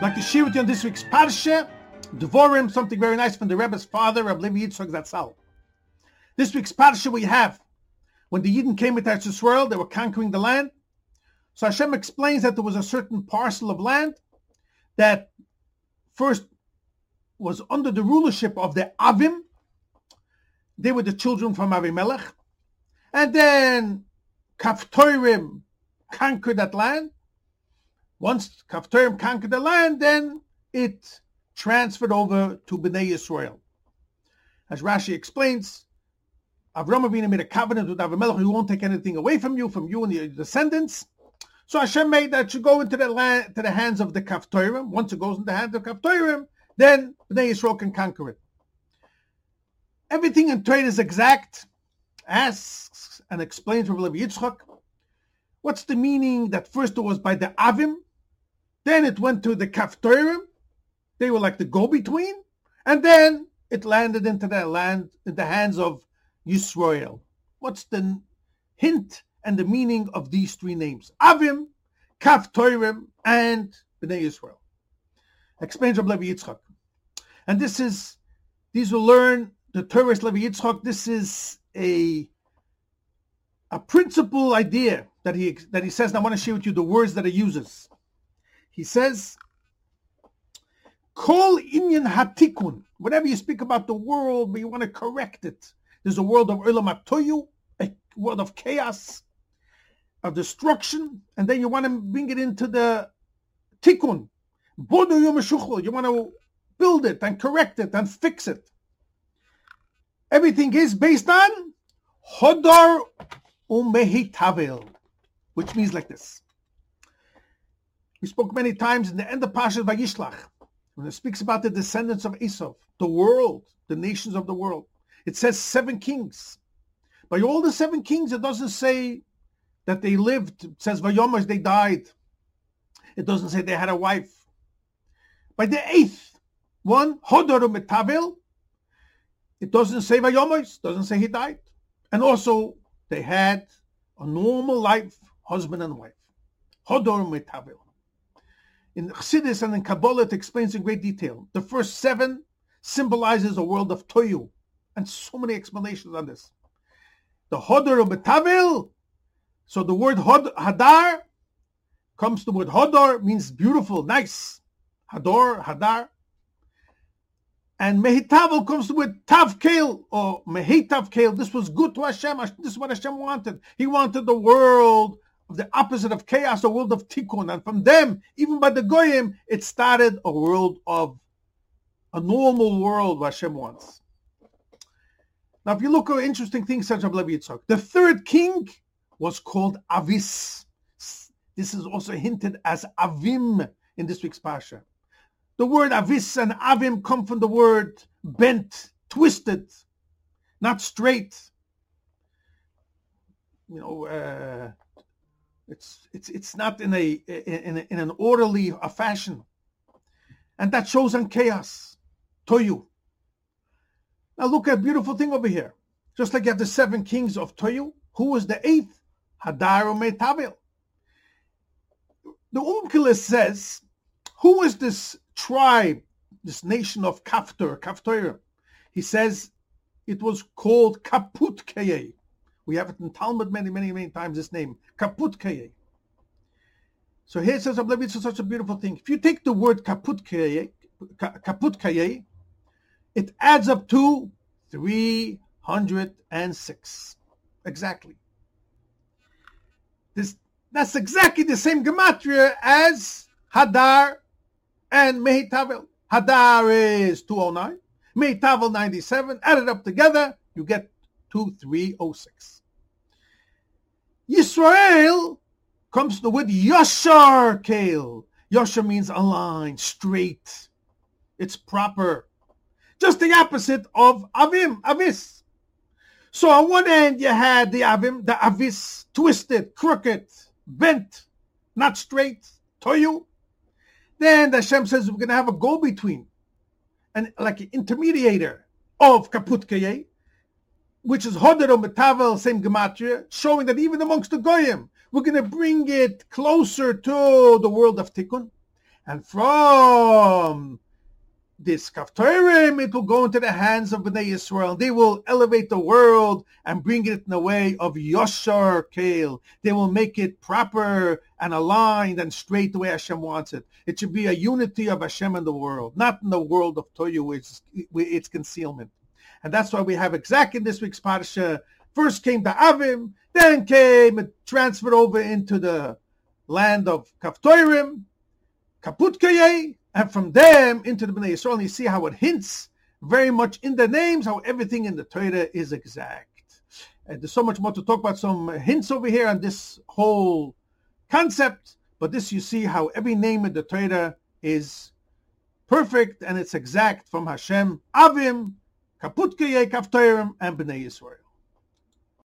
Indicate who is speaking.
Speaker 1: I'd like to share with you on this week's Parsha, Devorim, something very nice from the Rebbe's father, Rabbi Levi Yitzchak Zatzal. This week's Parsha we have, when the Yidden came into Eretz Yisrael, they were conquering the land. So Hashem explains that there was a certain parcel of land that first was under the rulership of the Avim. They were the children from Avimelech. And then Kaftorim conquered that land. Once Kaftorim conquered the land, then it transferred over to Bnei Yisrael. As Rashi explains, Avram Avinu made a covenant with Avimelech, he won't take anything away from you, from you and your descendants. So Hashem made that should go into the land, to the hands of the Kaftorim. Once it goes into the hands of Kaftorim, then Bnei Yisrael can conquer it. Everything in trade is exact, asks and explains from Levi Yitzchak. What's the meaning that first it was by the Avim, then it went to the Kaftorim. They were like the go-between. And then it landed into the land, in the hands of Yisrael. What's the hint and the meaning of these three names? Avim, Kaftorim, and Bnei Yisrael. Explains Rabbi Levi Yitzchak. And this is, these will learn the Torah Levi Yitzchak. This is a a principal idea that he that he says. And I want to share with you the words that he uses. He says, Kol inyan hatikun. Whenever you speak about the world, but you want to correct it, there's a world of olam atoyu, a world of chaos, of destruction, and then you want to bring it into the tikkun. You want to build it and correct it and fix it. Everything is based on hodar umehitavel, which means like this. We spoke many times in the end of Pashat Vayishlach, when it speaks about the descendants of Esau, the world, the nations of the world. It says seven kings. By all the seven kings, it doesn't say that they lived. It says Vayomash, they died. It doesn't say they had a wife. By the eighth one, Hodor Metavel, it doesn't say Vayomash, doesn't say he died. And also, they had a normal life, husband and wife. Hodor Metavel in Chassidus and in Kabbalah, it explains in great detail. The first seven symbolizes a world of toyu, and so many explanations on this. The hodor of betavil, so the word hod, hadar comes the word hodor, means beautiful, nice. Hador, hadar. And mehitavel comes the word tavkel, or mehitavkel. This was good to Hashem. This is what Hashem wanted. He wanted the world of the opposite of chaos, a world of tikkun. And from them, even by the goyim, it started a world of a normal world Hashem wants. Now, if you look at interesting things such as Levi Yitzchak, the third king was called Avis. This is also hinted as Avim in this week's Pasha. The word Avis and Avim come from the word bent, twisted, not straight. You know, uh, it's it's it's not in a in, in an orderly a fashion, and that shows on chaos. Toyu. Now look at a beautiful thing over here. Just like you have the seven kings of Toyu, who was the eighth? Hadar Metabil. The Onkelos says, who was this tribe, this nation of Kaftor, Kaftorim? He says it was called Kaput. We have it in Talmud many, many, many times, this name, Kaput Kaye. So here it says, I believe it's such a beautiful thing. If you take the word Kaput Kaye, it adds up to 306. Exactly. This, that's exactly the same gematria as Hadar and Mehitavel. Hadar is 209, Mehitavel 97. Added up together, you get 2306. Yisrael comes the word Yashar Kale. Yashar means aligned, straight. It's proper. Just the opposite of Avim, Avis. So on one end you had the Avim, the Avis, twisted, crooked, bent, not straight, Toyu. Then the Hashem says we're going to have a go-between, and like an intermediator of Kaput Kaputkeye, which is Hodero Metavel, same gematria, showing that even amongst the Goyim, we're going to bring it closer to the world of Tikkun. And from this Kaftorim, it will go into the hands of Bnei Yisrael. They will elevate the world and bring it in the way of Yoshar Kale. They will make it proper and aligned and straight the way Hashem wants it. It should be a unity of Hashem in the world, not in the world of Toyu, which is its concealment. And that's why we have exact in this week's Parsha. First came the Avim, then came and transferred over into the land of Kaftorim, Kaputkaye, and from them into the Bnei Yisrael, and you see how it hints very much in the names, how everything in the Torah is exact. And there's so much more to talk about, some hints over here on this whole concept, but this you see how every name in the Torah is perfect and it's exact from Hashem, Avim, Kaput Kaftorim, and Bnei Yisrael.